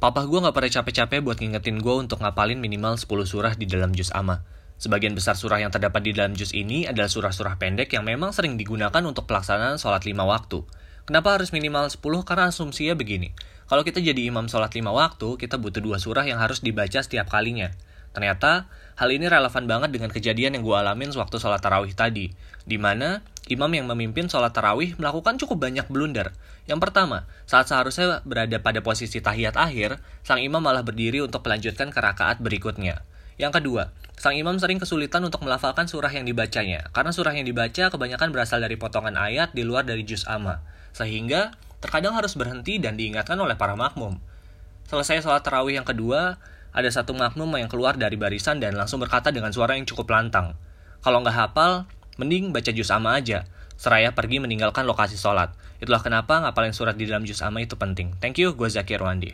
Papa gue gak pernah capek-capek buat ngingetin gue untuk ngapalin minimal 10 surah di dalam juz amma. Sebagian besar surah yang terdapat di dalam juz ini adalah surah-surah pendek yang memang sering digunakan untuk pelaksanaan sholat lima waktu. Kenapa harus minimal 10? Karena asumsinya begini. Kalau kita jadi imam sholat lima waktu, kita butuh dua surah yang harus dibaca setiap kalinya. Ternyata, hal ini relevan banget dengan kejadian yang gue alamin sewaktu sholat tarawih tadi, di mana imam yang memimpin sholat tarawih melakukan cukup banyak blunder. Yang pertama, saat seharusnya berada pada posisi tahiyat akhir, sang imam malah berdiri untuk melanjutkan ke rakaat berikutnya. Yang kedua, sang imam sering kesulitan untuk melafalkan surah yang dibacanya, karena surah yang dibaca kebanyakan berasal dari potongan ayat di luar dari juz amma, sehingga terkadang harus berhenti dan diingatkan oleh para makmum. Selesai sholat tarawih yang kedua, ada satu makmum yang keluar dari barisan dan langsung berkata dengan suara yang cukup lantang. Kalau nggak hafal, mending baca juz amma aja. Seraya pergi meninggalkan lokasi sholat. Itulah kenapa ngapalin surat di dalam juz amma itu penting. Thank you, gue Zakir Wandi.